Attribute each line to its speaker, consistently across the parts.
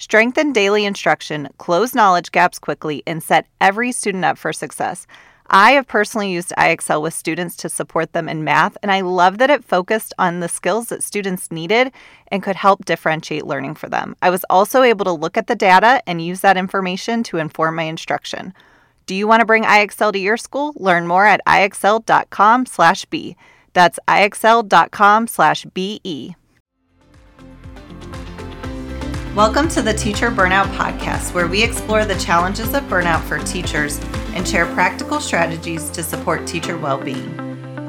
Speaker 1: Strengthen daily instruction, close knowledge gaps quickly, and set every student up for success. I have personally used IXL with students to support them in math, and I love that it focused on the skills that students needed and could help differentiate learning for them. I was also able to look at the data and use that information to inform my instruction. Do you want to bring IXL to your school? Learn more at ixl.com/be. That's ixl.com/be. Welcome to the Teacher Burnout Podcast, where we explore the challenges of burnout for teachers and share practical strategies to support teacher well being.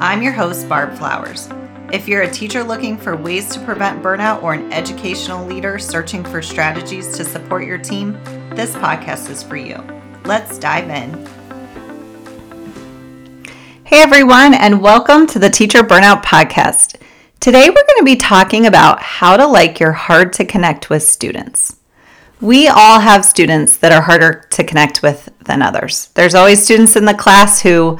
Speaker 1: I'm your host, Barb Flowers. If you're a teacher looking for ways to prevent burnout or an educational leader searching for strategies to support your team, this podcast is for you. Let's dive in. Hey, everyone, and welcome to the Teacher Burnout Podcast. Today, we're going to be talking about how to like your hard to connect with students. We all have students that are harder to connect with than others. There's always students in the class who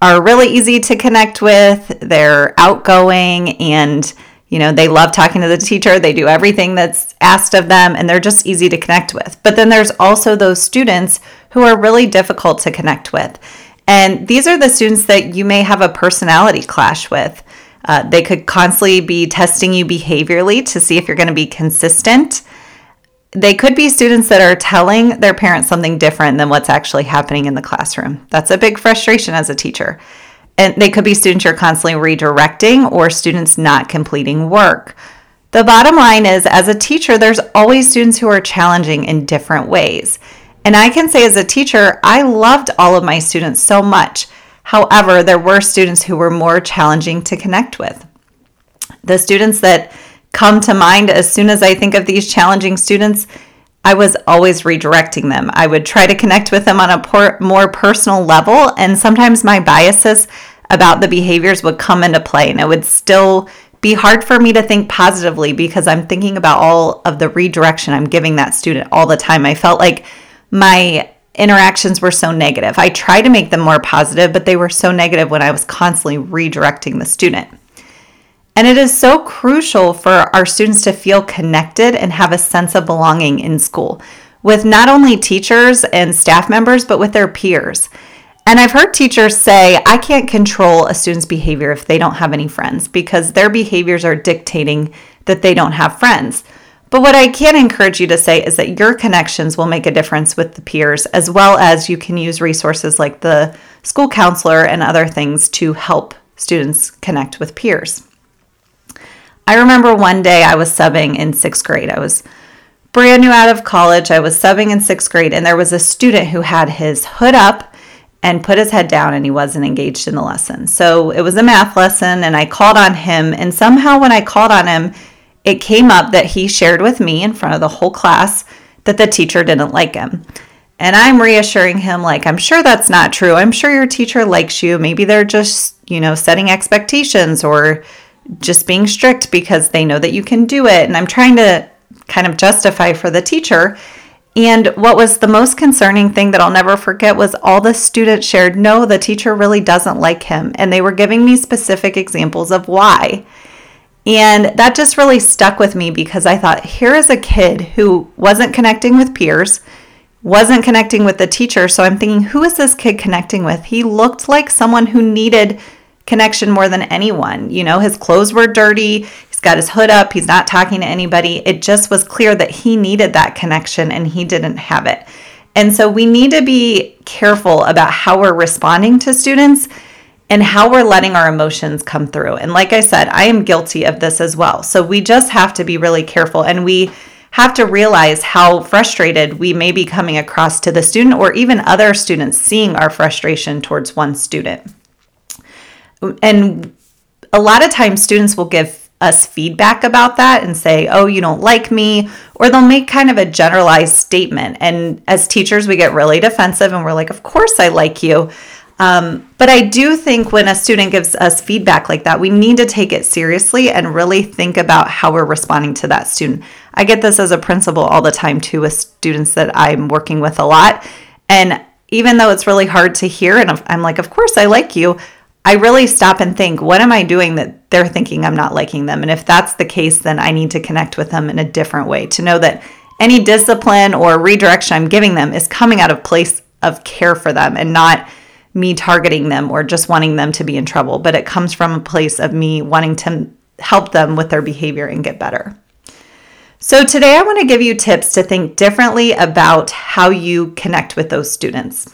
Speaker 1: are really easy to connect with, they're outgoing and you know, they love talking to the teacher, they do everything that's asked of them, and they're just easy to connect with. But then there's also those students who are really difficult to connect with. And these are the students that you may have a personality clash with. Uh, they could constantly be testing you behaviorally to see if you're going to be consistent. They could be students that are telling their parents something different than what's actually happening in the classroom. That's a big frustration as a teacher. And they could be students you're constantly redirecting or students not completing work. The bottom line is, as a teacher, there's always students who are challenging in different ways. And I can say, as a teacher, I loved all of my students so much. However, there were students who were more challenging to connect with. The students that come to mind as soon as I think of these challenging students, I was always redirecting them. I would try to connect with them on a more personal level, and sometimes my biases about the behaviors would come into play, and it would still be hard for me to think positively because I'm thinking about all of the redirection I'm giving that student all the time. I felt like my interactions were so negative. I tried to make them more positive, but they were so negative when I was constantly redirecting the student. And it is so crucial for our students to feel connected and have a sense of belonging in school with not only teachers and staff members, but with their peers. And I've heard teachers say, I can't control a student's behavior if they don't have any friends because their behaviors are dictating that they don't have friends. But what I can encourage you to say is that your connections will make a difference with the peers, as well as you can use resources like the school counselor and other things to help students connect with peers. I remember one day I was subbing in sixth grade. I was brand new out of college. I was subbing in sixth grade, and there was a student who had his hood up and put his head down and he wasn't engaged in the lesson. So it was a math lesson, and I called on him. And somehow, when I called on him, it came up that he shared with me in front of the whole class that the teacher didn't like him. And I'm reassuring him, like, I'm sure that's not true. I'm sure your teacher likes you. Maybe they're just, you know, setting expectations or just being strict because they know that you can do it. And I'm trying to kind of justify for the teacher. And what was the most concerning thing that I'll never forget was all the students shared, no, the teacher really doesn't like him. And they were giving me specific examples of why. And that just really stuck with me because I thought, here is a kid who wasn't connecting with peers, wasn't connecting with the teacher. So I'm thinking, who is this kid connecting with? He looked like someone who needed connection more than anyone. You know, his clothes were dirty, he's got his hood up, he's not talking to anybody. It just was clear that he needed that connection and he didn't have it. And so we need to be careful about how we're responding to students and how we're letting our emotions come through. And like I said, I am guilty of this as well. So we just have to be really careful and we have to realize how frustrated we may be coming across to the student or even other students seeing our frustration towards one student. And a lot of times, students will give us feedback about that and say, Oh, you don't like me, or they'll make kind of a generalized statement. And as teachers, we get really defensive and we're like, Of course, I like you. Um, but I do think when a student gives us feedback like that, we need to take it seriously and really think about how we're responding to that student. I get this as a principal all the time too with students that I'm working with a lot. And even though it's really hard to hear, and I'm like, of course, I like you, I really stop and think, what am I doing that they're thinking I'm not liking them? And if that's the case, then I need to connect with them in a different way to know that any discipline or redirection I'm giving them is coming out of place of care for them and not me targeting them or just wanting them to be in trouble, but it comes from a place of me wanting to help them with their behavior and get better. So, today I want to give you tips to think differently about how you connect with those students.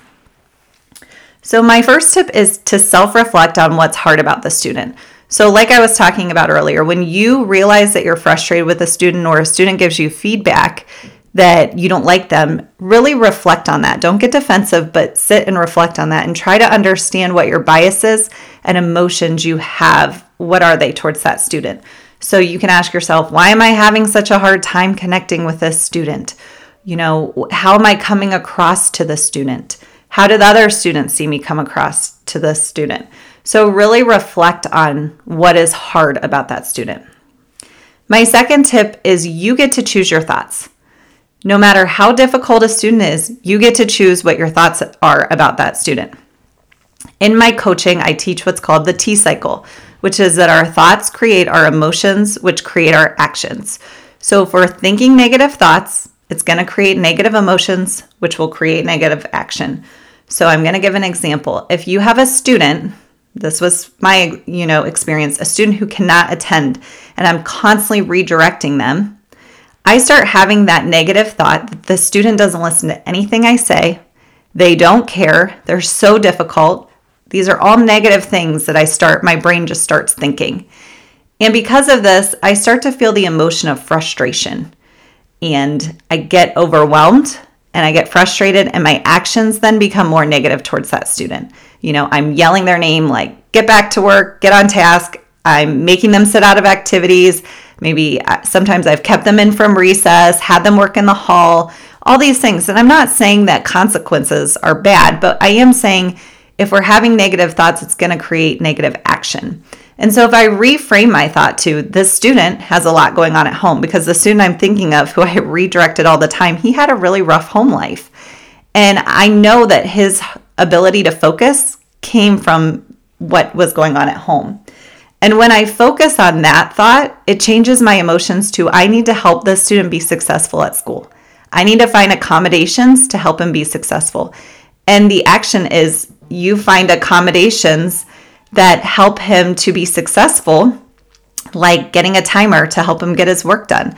Speaker 1: So, my first tip is to self reflect on what's hard about the student. So, like I was talking about earlier, when you realize that you're frustrated with a student or a student gives you feedback, that you don't like them, really reflect on that. Don't get defensive, but sit and reflect on that and try to understand what your biases and emotions you have. What are they towards that student? So you can ask yourself, why am I having such a hard time connecting with this student? You know, how am I coming across to the student? How did other students see me come across to the student? So really reflect on what is hard about that student. My second tip is you get to choose your thoughts. No matter how difficult a student is, you get to choose what your thoughts are about that student. In my coaching, I teach what's called the T cycle, which is that our thoughts create our emotions, which create our actions. So if we're thinking negative thoughts, it's going to create negative emotions, which will create negative action. So I'm going to give an example. If you have a student, this was my, you know, experience, a student who cannot attend and I'm constantly redirecting them, I start having that negative thought that the student doesn't listen to anything I say. They don't care. They're so difficult. These are all negative things that I start, my brain just starts thinking. And because of this, I start to feel the emotion of frustration. And I get overwhelmed and I get frustrated, and my actions then become more negative towards that student. You know, I'm yelling their name like, get back to work, get on task. I'm making them sit out of activities. Maybe uh, sometimes I've kept them in from recess, had them work in the hall, all these things. And I'm not saying that consequences are bad, but I am saying if we're having negative thoughts, it's going to create negative action. And so if I reframe my thought to this student has a lot going on at home because the student I'm thinking of who I redirected all the time, he had a really rough home life. And I know that his ability to focus came from what was going on at home. And when I focus on that thought, it changes my emotions to I need to help this student be successful at school. I need to find accommodations to help him be successful. And the action is you find accommodations that help him to be successful, like getting a timer to help him get his work done,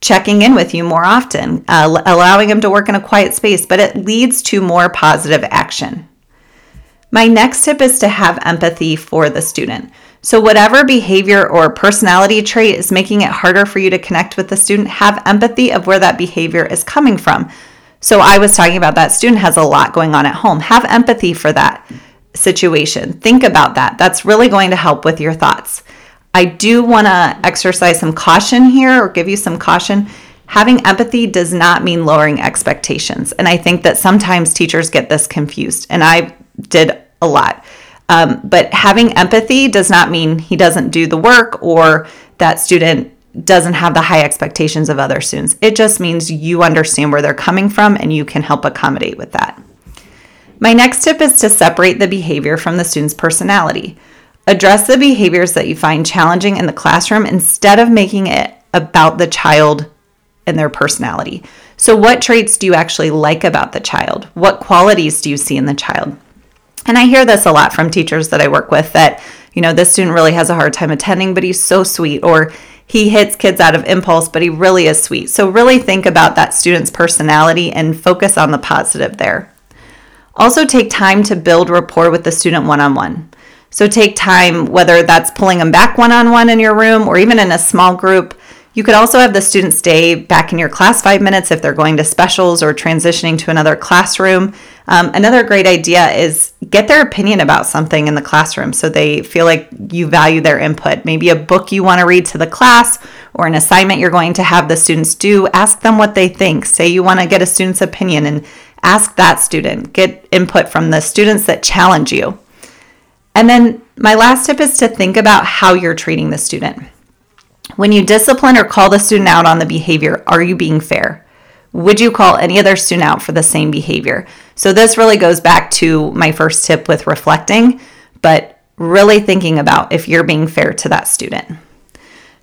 Speaker 1: checking in with you more often, uh, allowing him to work in a quiet space, but it leads to more positive action. My next tip is to have empathy for the student. So, whatever behavior or personality trait is making it harder for you to connect with the student, have empathy of where that behavior is coming from. So, I was talking about that student has a lot going on at home. Have empathy for that situation. Think about that. That's really going to help with your thoughts. I do want to exercise some caution here or give you some caution. Having empathy does not mean lowering expectations. And I think that sometimes teachers get this confused, and I did a lot. Um, but having empathy does not mean he doesn't do the work or that student doesn't have the high expectations of other students. It just means you understand where they're coming from and you can help accommodate with that. My next tip is to separate the behavior from the student's personality. Address the behaviors that you find challenging in the classroom instead of making it about the child and their personality. So, what traits do you actually like about the child? What qualities do you see in the child? And I hear this a lot from teachers that I work with that, you know, this student really has a hard time attending, but he's so sweet, or he hits kids out of impulse, but he really is sweet. So, really think about that student's personality and focus on the positive there. Also, take time to build rapport with the student one on one. So, take time, whether that's pulling them back one on one in your room or even in a small group, you could also have the students stay back in your class five minutes if they're going to specials or transitioning to another classroom. Um, another great idea is get their opinion about something in the classroom so they feel like you value their input. Maybe a book you want to read to the class or an assignment you're going to have the students do. Ask them what they think. Say you want to get a student's opinion and ask that student, get input from the students that challenge you. And then my last tip is to think about how you're treating the student. When you discipline or call the student out on the behavior, are you being fair? Would you call any other student out for the same behavior? So, this really goes back to my first tip with reflecting, but really thinking about if you're being fair to that student.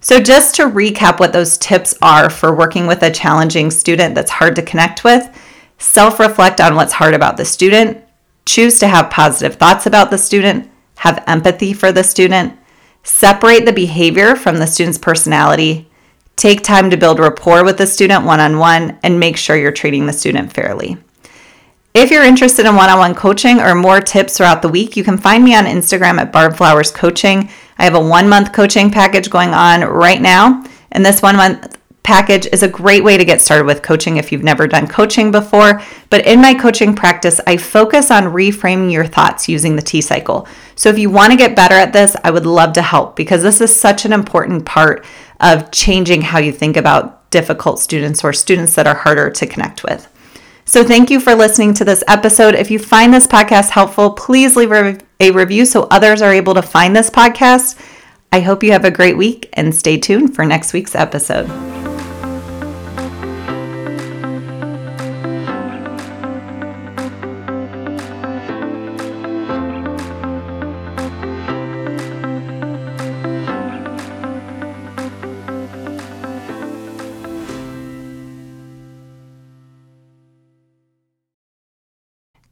Speaker 1: So, just to recap what those tips are for working with a challenging student that's hard to connect with, self reflect on what's hard about the student, choose to have positive thoughts about the student, have empathy for the student, separate the behavior from the student's personality, take time to build rapport with the student one on one, and make sure you're treating the student fairly. If you're interested in one on one coaching or more tips throughout the week, you can find me on Instagram at Barb Flowers Coaching. I have a one month coaching package going on right now. And this one month package is a great way to get started with coaching if you've never done coaching before. But in my coaching practice, I focus on reframing your thoughts using the T cycle. So if you want to get better at this, I would love to help because this is such an important part of changing how you think about difficult students or students that are harder to connect with. So, thank you for listening to this episode. If you find this podcast helpful, please leave a review so others are able to find this podcast. I hope you have a great week and stay tuned for next week's episode.